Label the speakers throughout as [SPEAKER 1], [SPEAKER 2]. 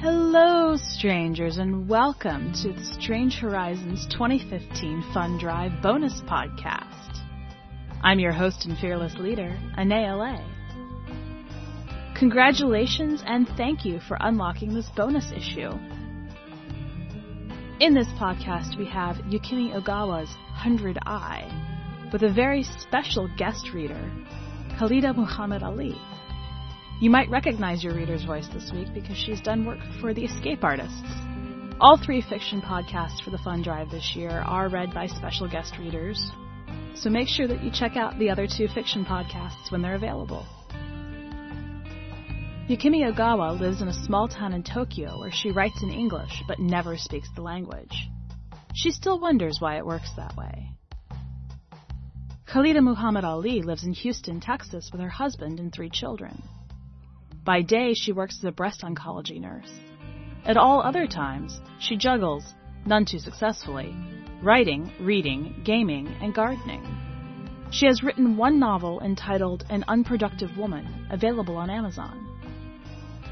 [SPEAKER 1] Hello, strangers, and welcome to the Strange Horizons 2015 Fund Drive bonus podcast. I'm your host and fearless leader, Anaea Congratulations and thank you for unlocking this bonus issue. In this podcast, we have Yukimi Ogawa's Hundred Eye, with a very special guest reader, Khaalidah Muhammad Ali. You might recognize your reader's voice this week because she's done work for the Escape Artists. All three fiction podcasts for the Fund Drive this year are read by special guest readers, so make sure that you check out the other two fiction podcasts when they're available. Yukimi Ogawa lives in a small town in Tokyo where she writes in English but never speaks the language. She still wonders why it works that way. Khaalidah Muhammad Ali lives in Houston, Texas with her husband and three children. By day, she works as a breast oncology nurse. At all other times, she juggles, none too successfully, writing, reading, gaming, and gardening. She has written one novel entitled An Unproductive Woman, available on Amazon.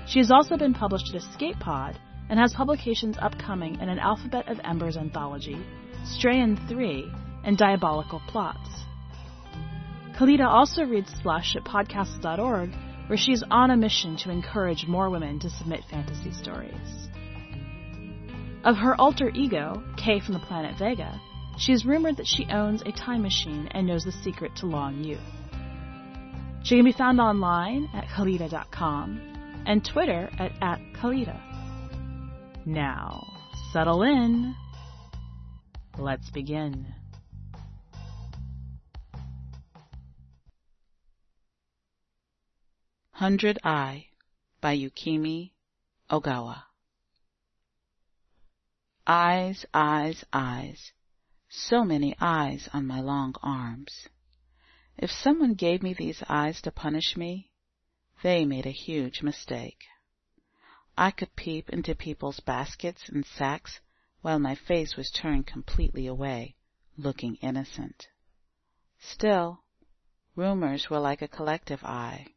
[SPEAKER 1] She has also been published at Escape Pod and has publications upcoming in an Alphabet of Embers anthology, STRAEON 3, and Diabolical Plots. Khaalidah also reads Slush at podcastle.org where she's on a mission to encourage more women to submit fantasy stories. Of her alter ego, K from the planet Vega, she is rumored that she owns a time machine and knows the secret to long youth. She can be found online at Khaalidah.com and Twitter at, at Khaalidah. Now, settle in. Let's begin.
[SPEAKER 2] Hundred Eye by Yukimi Ogawa. Eyes, eyes, eyes. So many eyes on my long arms. If someone gave me these eyes to punish me, they made a huge mistake. I could peep into people's baskets and sacks while my face was turned completely away, looking innocent. Still, rumors were like a collective eye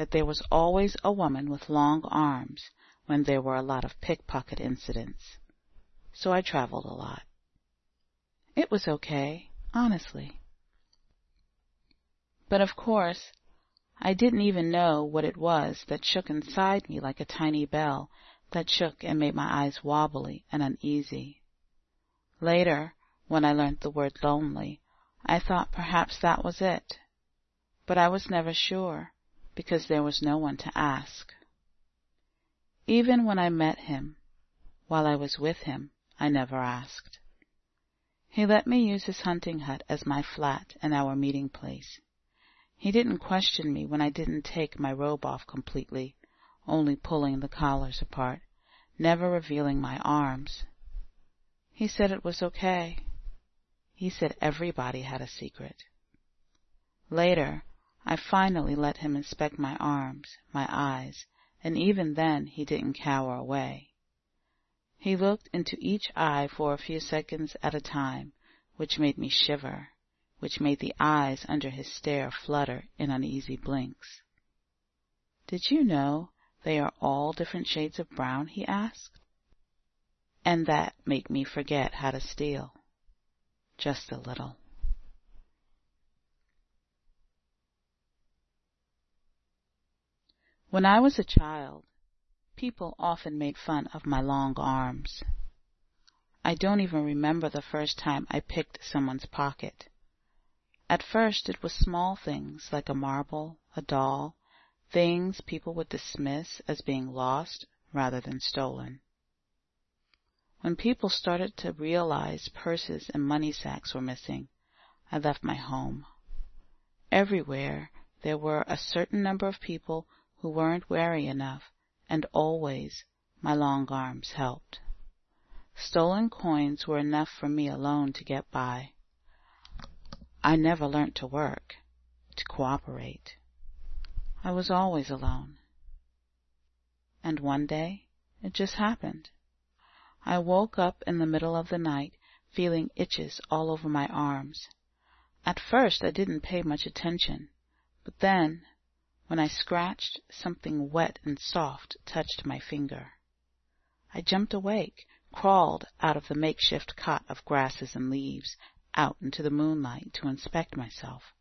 [SPEAKER 2] that there was always a woman with long arms when there were a lot of pickpocket incidents. So I traveled a lot. It was okay, honestly. But of course, I didn't even know what it was that shook inside me like a tiny bell that shook and made my eyes wobbly and uneasy. Later, when I learned the word lonely, I thought perhaps that was it. But I was never sure because there was no one to ask. Even when I met him, while I was with him, I never asked. He let me use his hunting hut as my flat and our meeting place. He didn't question me when I didn't take my robe off completely, only pulling the collars apart, never revealing my arms. He said it was okay. He said everybody had a secret. Later, I finally let him inspect my arms, my eyes, and even then he didn't cower away. He looked into each eye for a few seconds at a time, which made me shiver, which made the eyes under his stare flutter in uneasy blinks. Did you know they are all different shades of brown? he asked. And that made me forget how to steal. Just a little. When I was a child, people often made fun of my long arms. I don't even remember the first time I picked someone's pocket. At first it was small things like a marble, a doll, things people would dismiss as being lost rather than stolen. When people started to realize purses and money sacks were missing, I left my home. Everywhere there were a certain number of people who weren't wary enough, and always my long arms helped. Stolen coins were enough for me alone to get by. I never learnt to work, to cooperate. I was always alone. And one day it just happened. I woke up in the middle of the night feeling itches all over my arms. At first I didn't pay much attention, but then, when I scratched, something wet and soft touched my finger. I jumped awake, crawled out of the makeshift cot of grasses and leaves, out into the moonlight to inspect myself.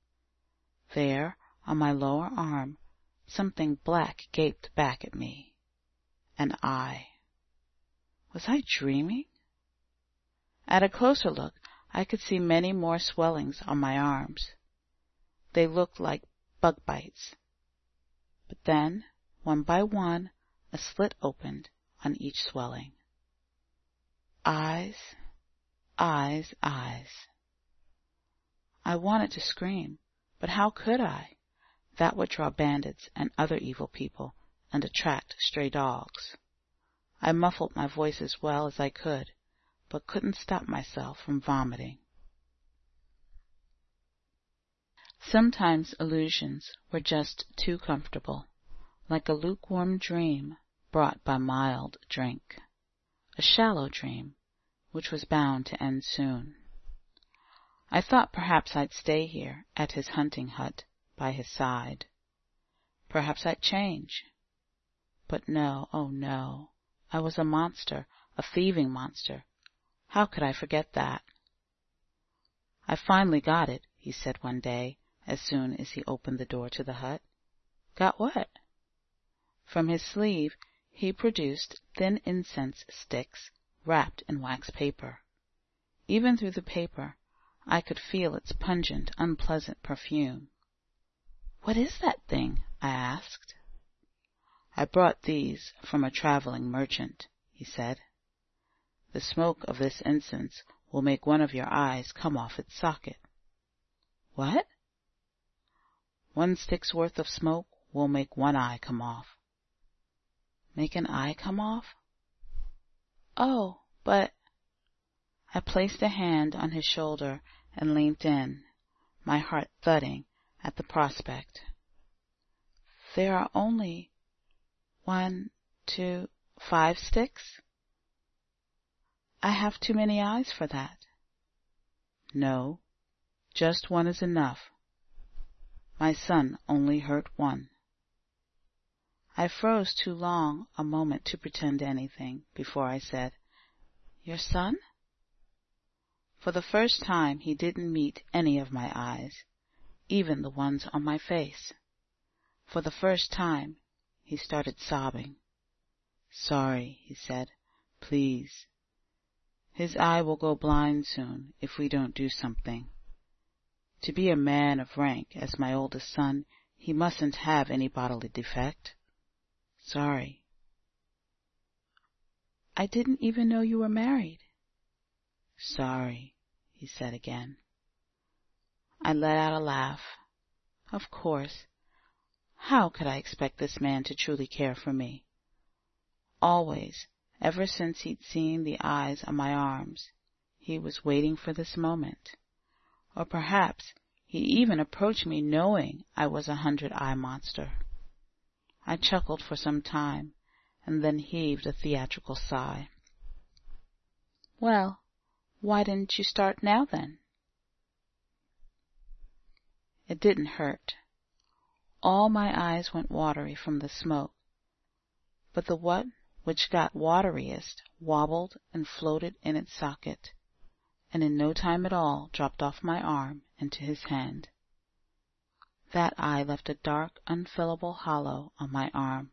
[SPEAKER 2] There, on my lower arm, something black gaped back at me. An eye. Was I dreaming? At a closer look, I could see many more swellings on my arms. They looked like bug bites. But then, one by one, a slit opened on each swelling. Eyes, eyes, eyes. I wanted to scream, but how could I? That would draw bandits and other evil people and attract stray dogs. I muffled my voice as well as I could, but couldn't stop myself from vomiting. Sometimes illusions were just too comfortable, like a lukewarm dream brought by mild drink, a shallow dream which was bound to end soon. I thought perhaps I'd stay here at his hunting hut by his side. Perhaps I'd change. But no, oh no, I was a monster, a thieving monster, how could I forget that? I finally got it, he said one day, as soon as he opened the door to the hut. Got what? From his sleeve he produced thin incense sticks wrapped in wax paper. Even through the paper I could feel its pungent, unpleasant perfume. What is that thing? I asked. I brought these from a traveling merchant, he said. The smoke of this incense will make one of your eyes come off its socket. What? One stick's worth of smoke will make one eye come off. Make an eye come off? Oh, but... I placed a hand on his shoulder and leant in, my heart thudding at the prospect. There are only one, two, five sticks? I have too many eyes for that. No, just one is enough. My son only hurt one. I froze too long a moment to pretend anything before I said, Your son? For the first time he didn't meet any of my eyes, even the ones on my face. For the first time he started sobbing. Sorry, he said. Please, his eye will go blind soon if we don't do something. To be a man of rank as my oldest son, he mustn't have any bodily defect. Sorry. I didn't even know you were married. Sorry, he said again. I let out a laugh. Of course. How could I expect this man to truly care for me? Always Ever since he'd seen the eyes on my arms, he was waiting for this moment. Or perhaps he even approached me knowing I was a hundred-eye monster. I chuckled for some time, and then heaved a theatrical sigh. Well, why didn't you start now then? It didn't hurt. All my eyes went watery from the smoke, but the what which got wateriest, wobbled and floated in its socket, and in no time at all dropped off my arm into his hand. That eye left a dark, unfillable hollow on my arm.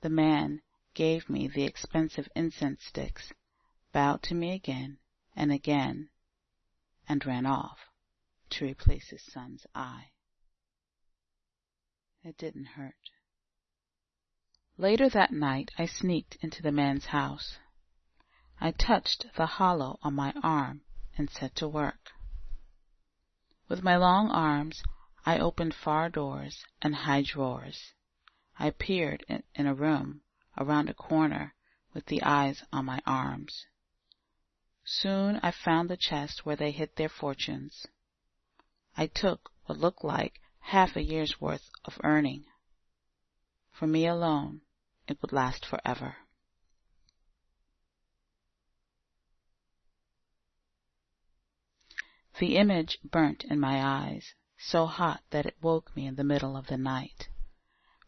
[SPEAKER 2] The man gave me the expensive incense sticks, bowed to me again and again, and ran off to replace his son's eye. It didn't hurt. Later that night I sneaked into the man's house. I touched the hollow on my arm and set to work. With my long arms I opened far doors and high drawers. I peered in a room, around a corner, with the eyes on my arms. Soon I found the chest where they hid their fortunes. I took what looked like half a year's worth of earning. For me alone, it would last forever. The image burnt in my eyes, so hot that it woke me in the middle of the night,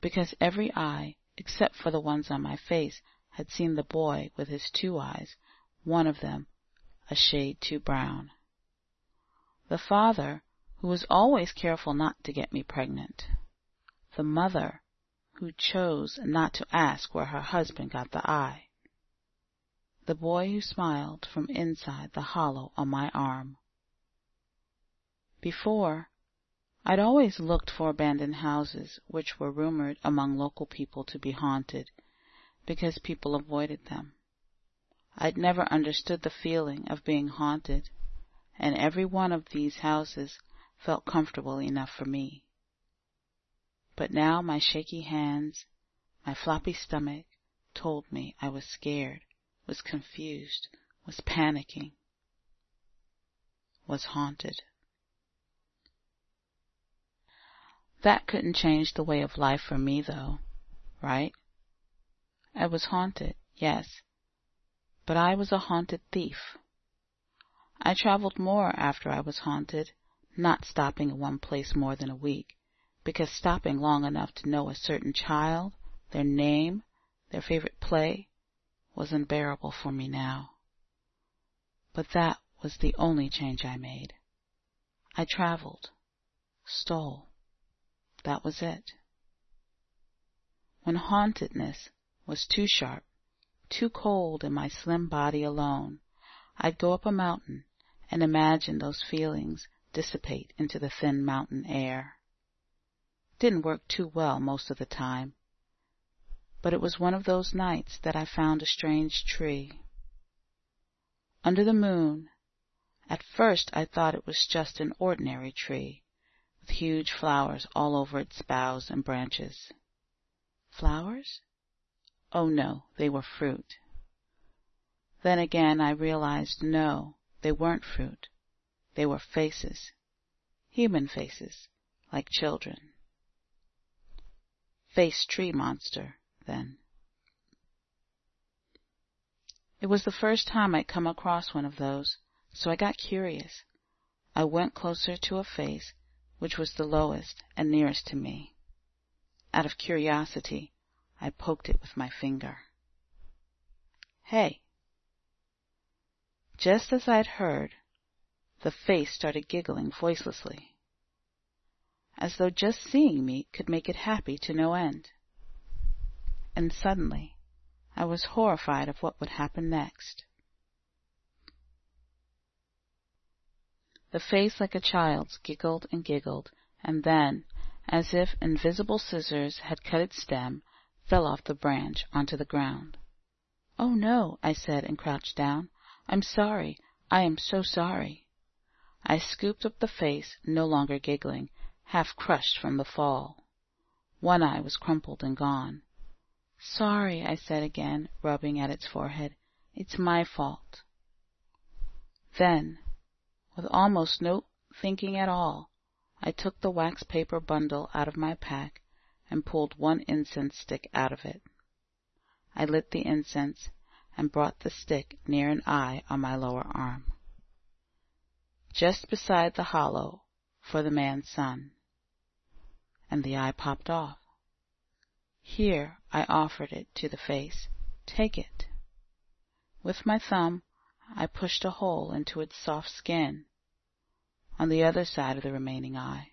[SPEAKER 2] because every eye, except for the ones on my face, had seen the boy with his two eyes, one of them a shade too brown. The father, who was always careful not to get me pregnant. The mother, who chose not to ask where her husband got the eye. The boy who smiled from inside the hollow on my arm. Before, I'd always looked for abandoned houses which were rumored among local people to be haunted, because people avoided them. I'd never understood the feeling of being haunted, and every one of these houses felt comfortable enough for me. But now my shaky hands, my floppy stomach, told me I was scared, was confused, was panicking, was haunted. That couldn't change the way of life for me, though, right? I was haunted, yes, but I was a haunted thief. I traveled more after I was haunted, not stopping in one place more than a week, because stopping long enough to know a certain child, their name, their favorite play, was unbearable for me now. But that was the only change I made. I traveled, stole. That was it. When hauntedness was too sharp, too cold in my slim body alone, I'd go up a mountain and imagine those feelings dissipate into the thin mountain air. Didn't work too well most of the time, but it was one of those nights that I found a strange tree. Under the moon, at first I thought it was just an ordinary tree, with huge flowers all over its boughs and branches. Flowers? Oh no, they were fruit. Then again I realized no, they weren't fruit. They were faces. Human faces, like children. Face tree monster, then. It was the first time I'd come across one of those, so I got curious. I went closer to a face which was the lowest and nearest to me. Out of curiosity, I poked it with my finger. Hey! Just as I'd heard, the face started giggling voicelessly, as though just seeing me could make it happy to no end. And suddenly, I was horrified of what would happen next. The face like a child's giggled and giggled, and then, as if invisible scissors had cut its stem, fell off the branch onto the ground. "Oh, no," I said, and crouched down. "I'm sorry. I am so sorry." I scooped up the face, no longer giggling, half crushed from the fall. One eye was crumpled and gone. "Sorry," I said again, rubbing at its forehead. "It's my fault." Then, with almost no thinking at all, I took the wax paper bundle out of my pack and pulled one incense stick out of it. I lit the incense and brought the stick near an eye on my lower arm, just beside the hollow for the man's son, and the eye popped off. Here I offered it to the face. Take it. With my thumb I pushed a hole into its soft skin on the other side of the remaining eye.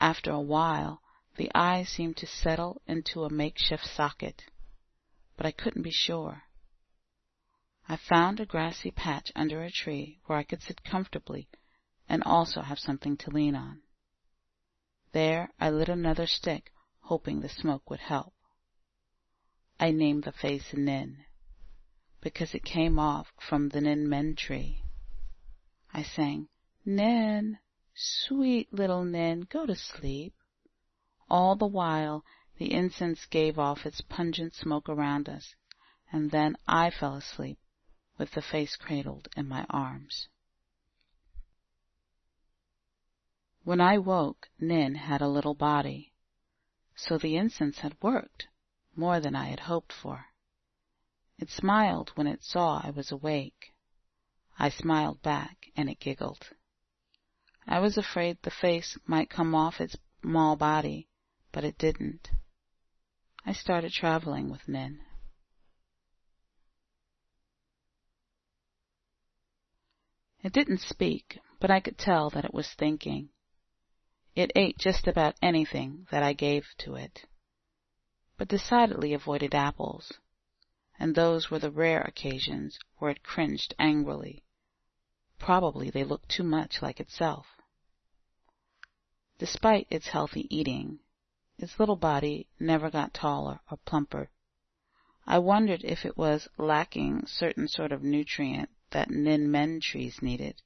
[SPEAKER 2] After a while the eye seemed to settle into a makeshift socket, but I couldn't be sure. I found a grassy patch under a tree where I could sit comfortably and also have something to lean on. There I lit another stick, hoping the smoke would help. I named the face Nin, because it came off from the Nin Men tree. I sang, Nin, sweet little Nin, go to sleep. All the while the incense gave off its pungent smoke around us, and then I fell asleep with the face cradled in my arms. When I woke, Nin had a little body, so the incense had worked more than I had hoped for. It smiled when it saw I was awake. I smiled back, and it giggled. I was afraid the face might come off its small body, but it didn't. I started traveling with Nin. It didn't speak, but I could tell that it was thinking. It ate just about anything that I gave to it, but decidedly avoided apples, and those were the rare occasions where it cringed angrily. Probably they looked too much like itself. Despite its healthy eating, its little body never got taller or plumper. I wondered if it was lacking certain sort of nutrient that nin men trees needed,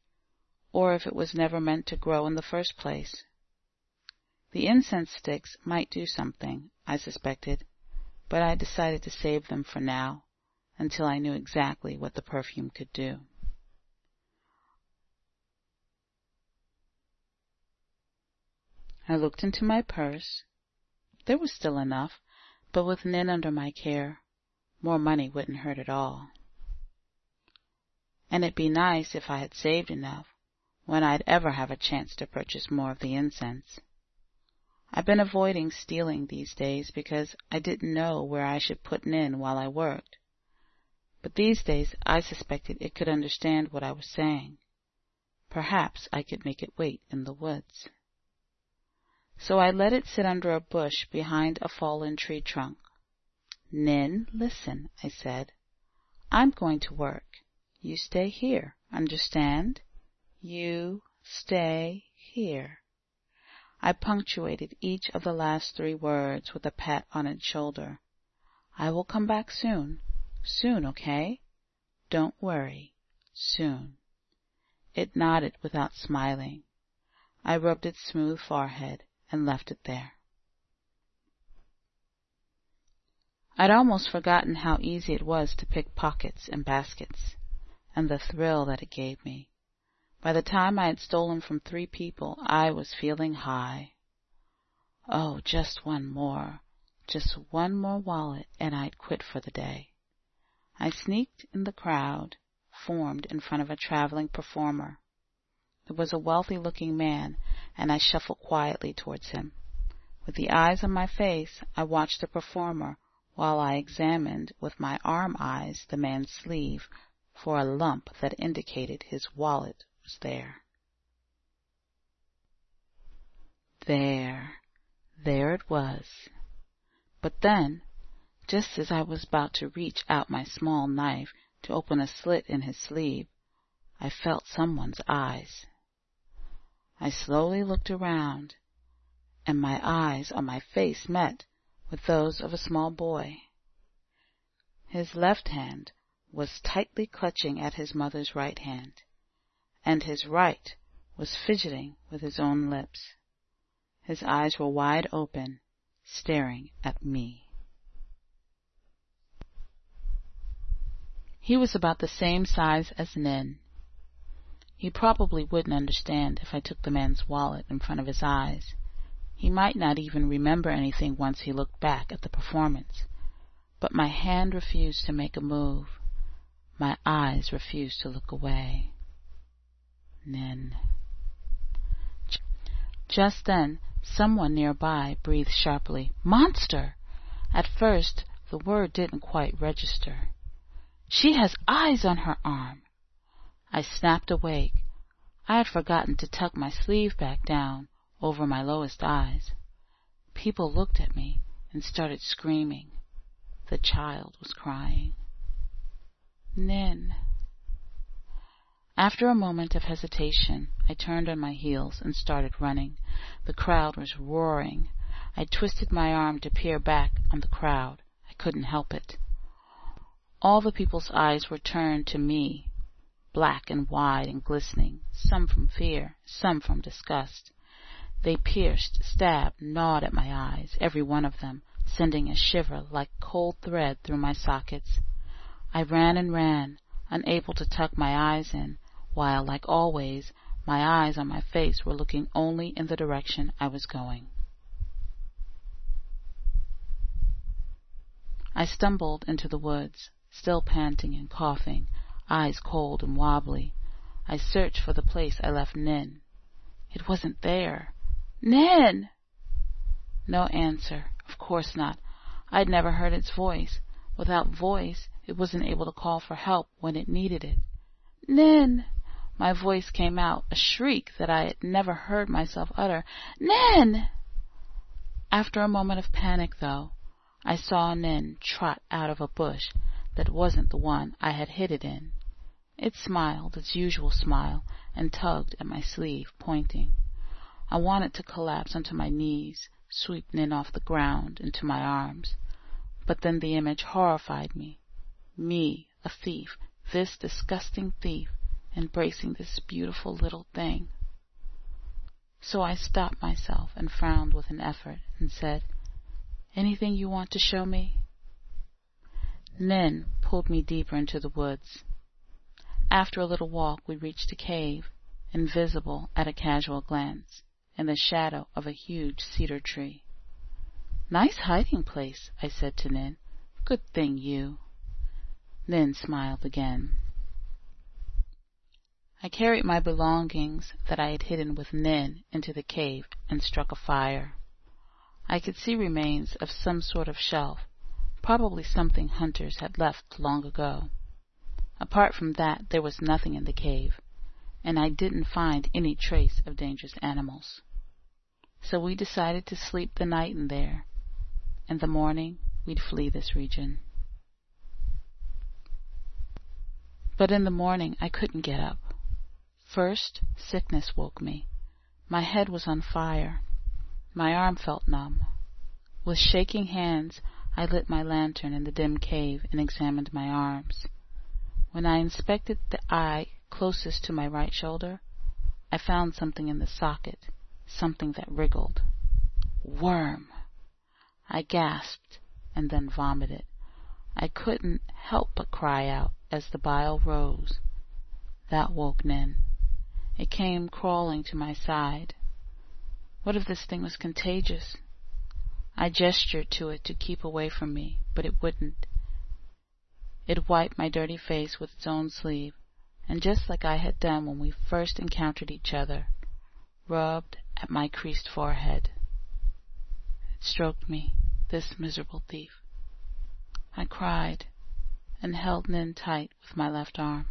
[SPEAKER 2] or if it was never meant to grow in the first place. The incense sticks might do something, I suspected, but I decided to save them for now, until I knew exactly what the perfume could do. I looked into my purse. There was still enough, but with Nin under my care, more money wouldn't hurt at all. And it'd be nice if I had saved enough when I'd ever have a chance to purchase more of the incense. I've been avoiding stealing these days because I didn't know where I should put an Nin while I worked. But these days I suspected it could understand what I was saying. Perhaps I could make it wait in the woods. So I let it sit under a bush behind a fallen tree trunk. Nin, listen, I said. I'm going to work. You stay here, understand? You stay here. I punctuated each of the last three words with a pat on its shoulder. I will come back soon. Soon, okay? Don't worry. Soon. It nodded without smiling. I rubbed its smooth forehead and left it there. I'd almost forgotten how easy it was to pick pockets and baskets, and the thrill that it gave me. By the time I had stolen from three people, I was feeling high. Oh, just one more, just one more wallet, and I'd quit for the day. I sneaked in the crowd formed in front of a traveling performer. It was a wealthy looking man, and I shuffled quietly towards him. With the eyes on my face, I watched the performer while I examined with my arm eyes the man's sleeve for a lump that indicated his wallet was there. There, there it was. But then, just as I was about to reach out my small knife to open a slit in his sleeve, I felt someone's eyes. I slowly looked around, and my eyes on my face met with those of a small boy. His left hand was tightly clutching at his mother's right hand and his right was fidgeting with his own lips. His eyes were wide open, staring at me. He was about the same size as Nin. He probably wouldn't understand if I took the man's wallet in front of his eyes. He might not even remember anything once he looked back at the performance. But my hand refused to make a move. My eyes refused to look away. Nin. Just then someone near by breathed sharply, Monster! At first the word didn't quite register. She has eyes on her arm. I snapped awake. I had forgotten to tuck my sleeve back down over my lowest eyes. People looked at me and started screaming. The child was crying. Nin. After a moment of hesitation, I turned on my heels and started running. The crowd was roaring. I twisted my arm to peer back on the crowd. I couldn't help it. All the people's eyes were turned to me, black and wide and glistening, some from fear, some from disgust. They pierced, stabbed, gnawed at my eyes, every one of them, sending a shiver like cold thread through my sockets. I ran and ran, unable to tuck my eyes in, while, like always, my eyes on my face were looking only in the direction I was going. I stumbled into the woods, still panting and coughing, eyes cold and wobbly. I searched for the place I left Nin. It wasn't there. Nin! No answer. Of course not. I'd never heard its voice. Without voice, it wasn't able to call for help when it needed it. Nin! My voice came out, a shriek that I had never heard myself utter. Nin! After a moment of panic, though, I saw Nin trot out of a bush that wasn't the one I had hid it in. It smiled its usual smile and tugged at my sleeve, pointing. I wanted to collapse onto my knees, sweep Nin off the ground into my arms. But then the image horrified me. Me, a thief, this disgusting thief, embracing this beautiful little thing. So I stopped myself and frowned with an effort and said, Anything you want to show me? Nin pulled me deeper into the woods. After a little walk we reached a cave, invisible at a casual glance, in the shadow of a huge cedar tree. Nice hiding place, I said to Nin. Good thing you. Nin smiled again. I carried my belongings that I had hidden with Nin into the cave and struck a fire. I could see remains of some sort of shelf, probably something hunters had left long ago. Apart from that, there was nothing in the cave, and I didn't find any trace of dangerous animals. So we decided to sleep the night in there. In the morning, we'd flee this region. But in the morning, I couldn't get up. First, sickness woke me. My head was on fire. My arm felt numb. With shaking hands, I lit my lantern in the dim cave and examined my arms. When I inspected the eye closest to my right shoulder, I found something in the socket, something that wriggled. Worm! I gasped and then vomited. I couldn't help but cry out as the bile rose. That woke Nin. It came crawling to my side. What if this thing was contagious? I gestured to it to keep away from me, but it wouldn't. It wiped my dirty face with its own sleeve, and just like I had done when we first encountered each other, rubbed at my creased forehead. It stroked me, this miserable thief. I cried and held Nin tight with my left arm.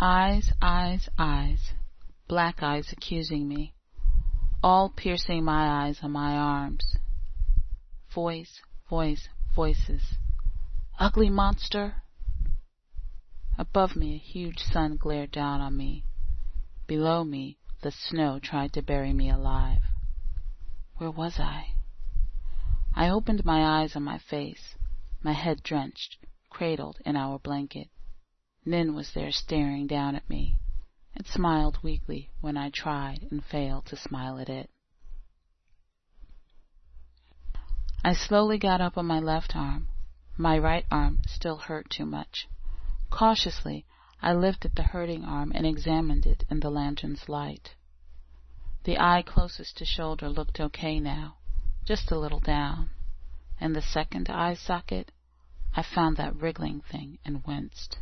[SPEAKER 2] Eyes, eyes, eyes, black eyes accusing me, all piercing my eyes on my arms. Voice, voice, voices. Ugly monster! Above me a huge sun glared down on me. Below me the snow tried to bury me alive. Where was I? I opened my eyes on my face, my head drenched, cradled in our blanket. Nin was there staring down at me. It smiled weakly when I tried and failed to smile at it. I slowly got up on my left arm. My right arm still hurt too much. Cautiously, I lifted the hurting arm and examined it in the lantern's light. The eye closest to shoulder looked okay now, just a little down. In the second eye socket, I found that wriggling thing and winced.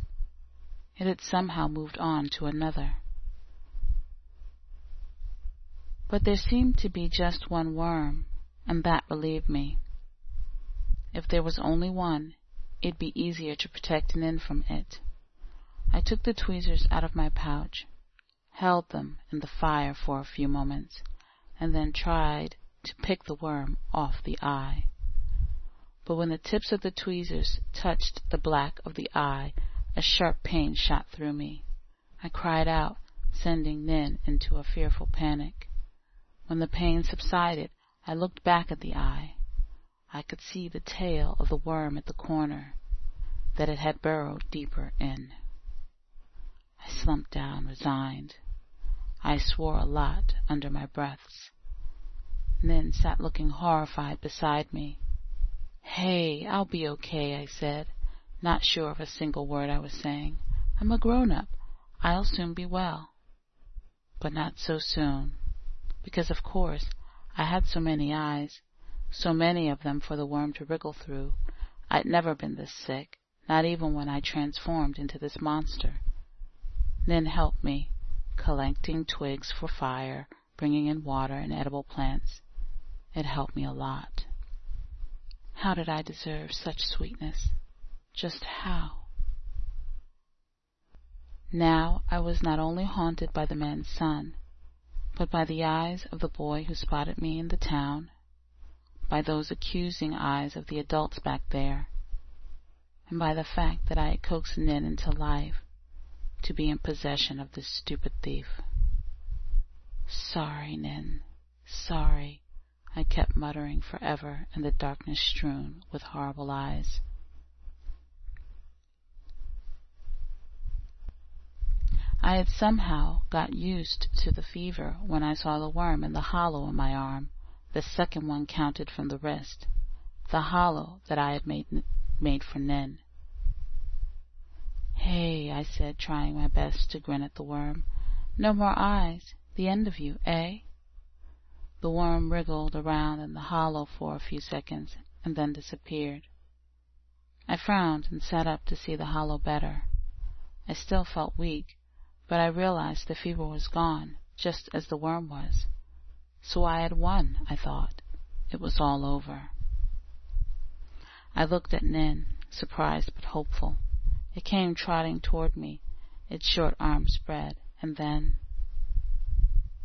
[SPEAKER 2] It had somehow moved on to another. But there seemed to be just one worm, and that relieved me. If there was only one, it'd be easier to protect Nin from it. I took the tweezers out of my pouch, held them in the fire for a few moments, and then tried to pick the worm off the eye. But when the tips of the tweezers touched the black of the eye, a sharp pain shot through me. I cried out, sending Nin into a fearful panic. When the pain subsided, I looked back at the eye. I could see the tail of the worm at the corner, that it had burrowed deeper in. I slumped down, resigned. I swore a lot under my breaths. Nin sat looking horrified beside me. Hey, I'll be okay, I said not sure of a single word I was saying. I'm a grown-up. I'll soon be well. But not so soon. Because, of course, I had so many eyes, so many of them for the worm to wriggle through. I'd never been this sick, not even when I transformed into this monster. Then help me, collecting twigs for fire, bringing in water and edible plants. It helped me a lot. How did I deserve such sweetness? Just how? Now I was not only haunted by the man's son, but by the eyes of the boy who spotted me in the town, by those accusing eyes of the adults back there, and by the fact that I had coaxed Nin into life to be in possession of this stupid thief. Sorry, Nin, sorry, I kept muttering forever in the darkness strewn with horrible eyes. I had somehow got used to the fever when I saw the worm in the hollow in my arm, the second one counted from the wrist, the hollow that I had made, for Nin. Hey, I said, trying my best to grin at the worm. No more eyes. The end of you, eh? The worm wriggled around in the hollow for a few seconds and then disappeared. I frowned and sat up to see the hollow better. I still felt weak, but I realized the fever was gone, just as the worm was. So I had won, I thought. It was all over. I looked at Nin, surprised but hopeful. It came trotting toward me, its short arms spread, and then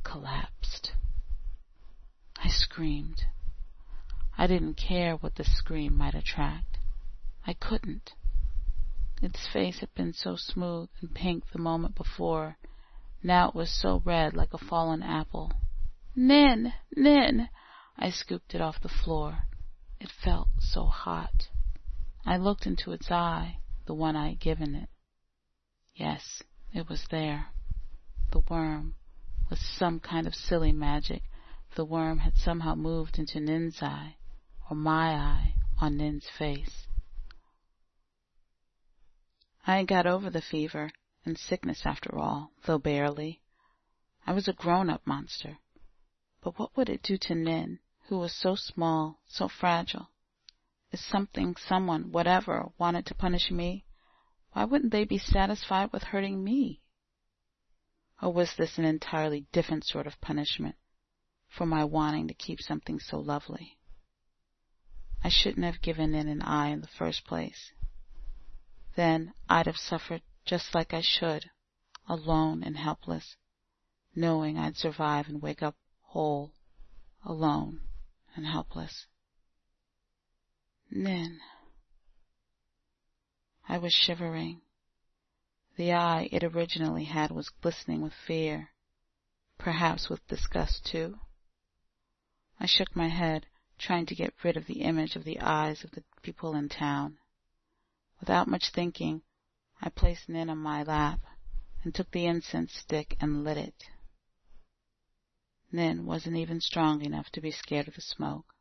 [SPEAKER 2] collapsed. I screamed. I didn't care what the scream might attract. I couldn't. Its face had been so smooth and pink the moment before. Now it was so red like a fallen apple. Nin! Nin! I scooped it off the floor. It felt so hot. I looked into its eye, the one I had given it. Yes, it was there. The worm. With some kind of silly magic, the worm had somehow moved into Nin's eye, or my eye, on Nin's face. I had got over the fever and sickness after all, though barely. I was a grown-up monster. But what would it do to Nin, who was so small, so fragile? If something, someone, whatever, wanted to punish me, why wouldn't they be satisfied with hurting me? Or was this an entirely different sort of punishment? for my wanting to keep something so lovely. I shouldn't have given Nin an eye in the first place. Then I'd have suffered just like I should, alone and helpless, knowing I'd survive and wake up whole, alone and helpless. Nin. I was shivering. The eye it originally had was glistening with fear, perhaps with disgust too. I shook my head, trying to get rid of the image of the eyes of the people in town. Without much thinking, I placed Nin on my lap and took the incense stick and lit it. Nin wasn't even strong enough to be scared of the smoke.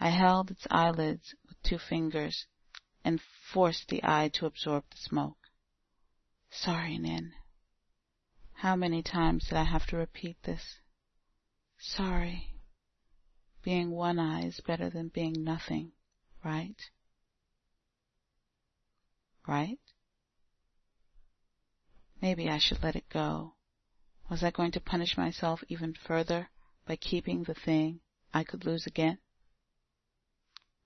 [SPEAKER 2] I held its eyelids with two fingers and forced the eye to absorb the smoke. Sorry, Nin. How many times did I have to repeat this? Sorry. Being one eye is better than being nothing, right? Right? Maybe I should let it go. Was I going to punish myself even further by keeping the thing I could lose again?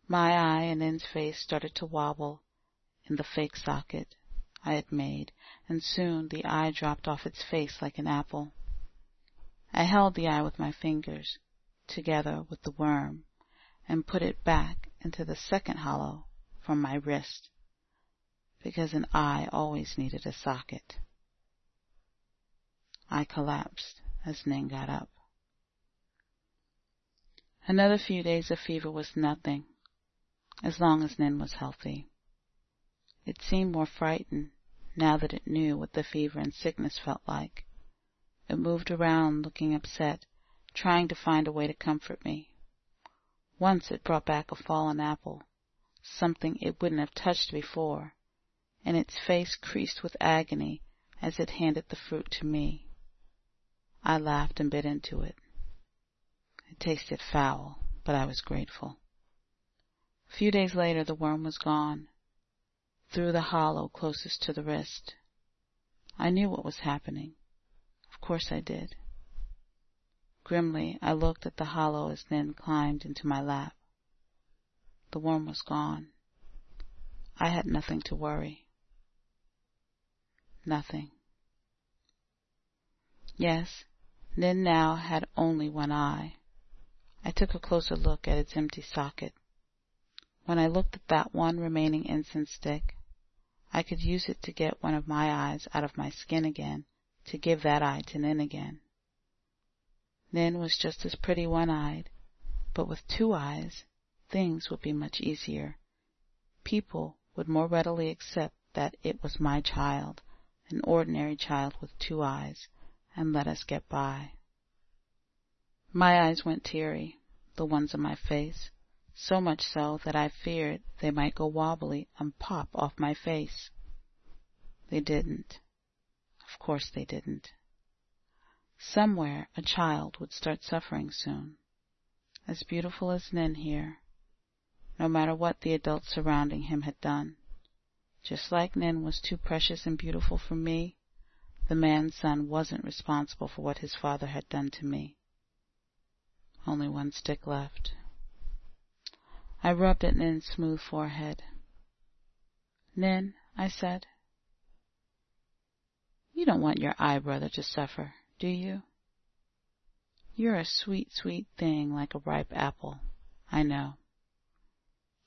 [SPEAKER 2] My eye and Nin's face started to wobble in the fake socket I had made, and soon the eye dropped off its face like an apple. I held the eye with my fingers, together with the worm and put it back into the second hollow from my wrist, because an eye always needed a socket. I collapsed as Nin got up. Another few days of fever was nothing, as long as Nin was healthy. It seemed more frightened now that it knew what the fever and sickness felt like. It moved around looking upset trying to find a way to comfort me. Once it brought back a fallen apple, something it wouldn't have touched before, and its face creased with agony as it handed the fruit to me. I laughed and bit into it. It tasted foul, but I was grateful. A few days later the worm was gone, through the hollow closest to the wrist. I knew what was happening. Of course I did. Grimly, I looked at the hollow as Nin climbed into my lap. The worm was gone. I had nothing to worry. Nothing. Yes, Nin now had only one eye. I took a closer look at its empty socket. When I looked at that one remaining incense stick, I could use it to get one of my eyes out of my skin again, to give that eye to Nin again. Nin was just as pretty one-eyed, but with two eyes, things would be much easier. People would more readily accept that it was my child, an ordinary child with two eyes, and let us get by. My eyes went teary, the ones on my face, so much so that I feared they might go wobbly and pop off my face. They didn't. Of course they didn't. Somewhere a child would start suffering soon, as beautiful as Nin here, no matter what the adults surrounding him had done. Just like Nin was too precious and beautiful for me, the man's son wasn't responsible for what his father had done to me. Only one stick left. I rubbed at Nin's smooth forehead. Nin, I said, you don't want your eye brother to suffer, do you? You're a sweet, sweet thing like a ripe apple, I know.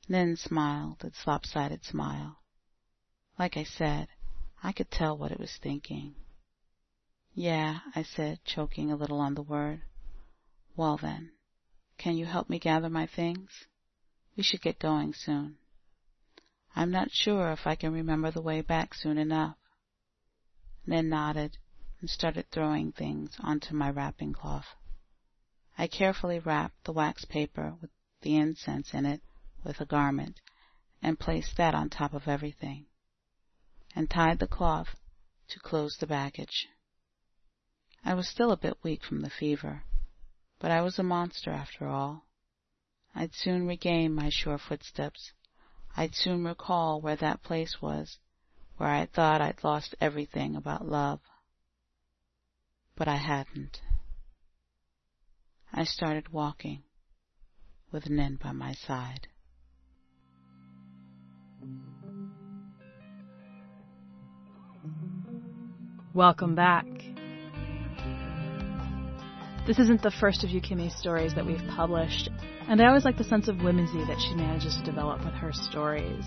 [SPEAKER 2] Nin smiled its lopsided smile. Like I said, I could tell what it was thinking. Yeah, I said, choking a little on the word. Well then, can you help me gather my things? We should get going soon. I'm not sure if I can remember the way back soon enough. Nin nodded and started throwing things onto my wrapping cloth. I carefully wrapped the wax paper with the incense in it with a garment and placed that on top of everything, and tied the cloth to close the baggage. I was still a bit weak from the fever, but I was a monster after all. I'd soon regain my sure footsteps. I'd soon recall where that place was, where I thought I'd lost everything about love. But I hadn't. I started walking with Nin by my side.
[SPEAKER 1] Welcome back. This isn't the first of Yukimi's stories that we've published, and I always like the sense of whimsy that she manages to develop with her stories.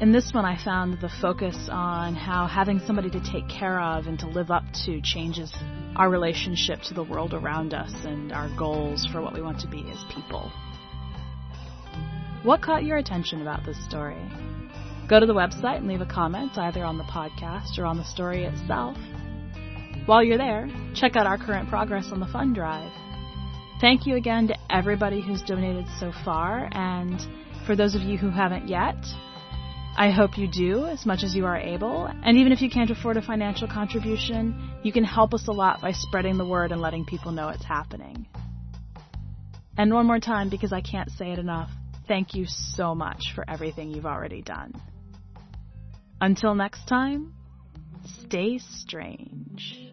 [SPEAKER 1] In this one, I found the focus on how having somebody to take care of and to live up to changes our relationship to the world around us and our goals for what we want to be as people. What caught your attention about this story? Go to the website and leave a comment either on the podcast or on the story itself. While you're there, check out our current progress on the fund drive. Thank you again to everybody who's donated so far, and for those of you who haven't yet, I hope you do as much as you are able, and even if you can't afford a financial contribution, you can help us a lot by spreading the word and letting people know it's happening. And one more time, because I can't say it enough, thank you so much for everything you've already done. Until next time, stay strange.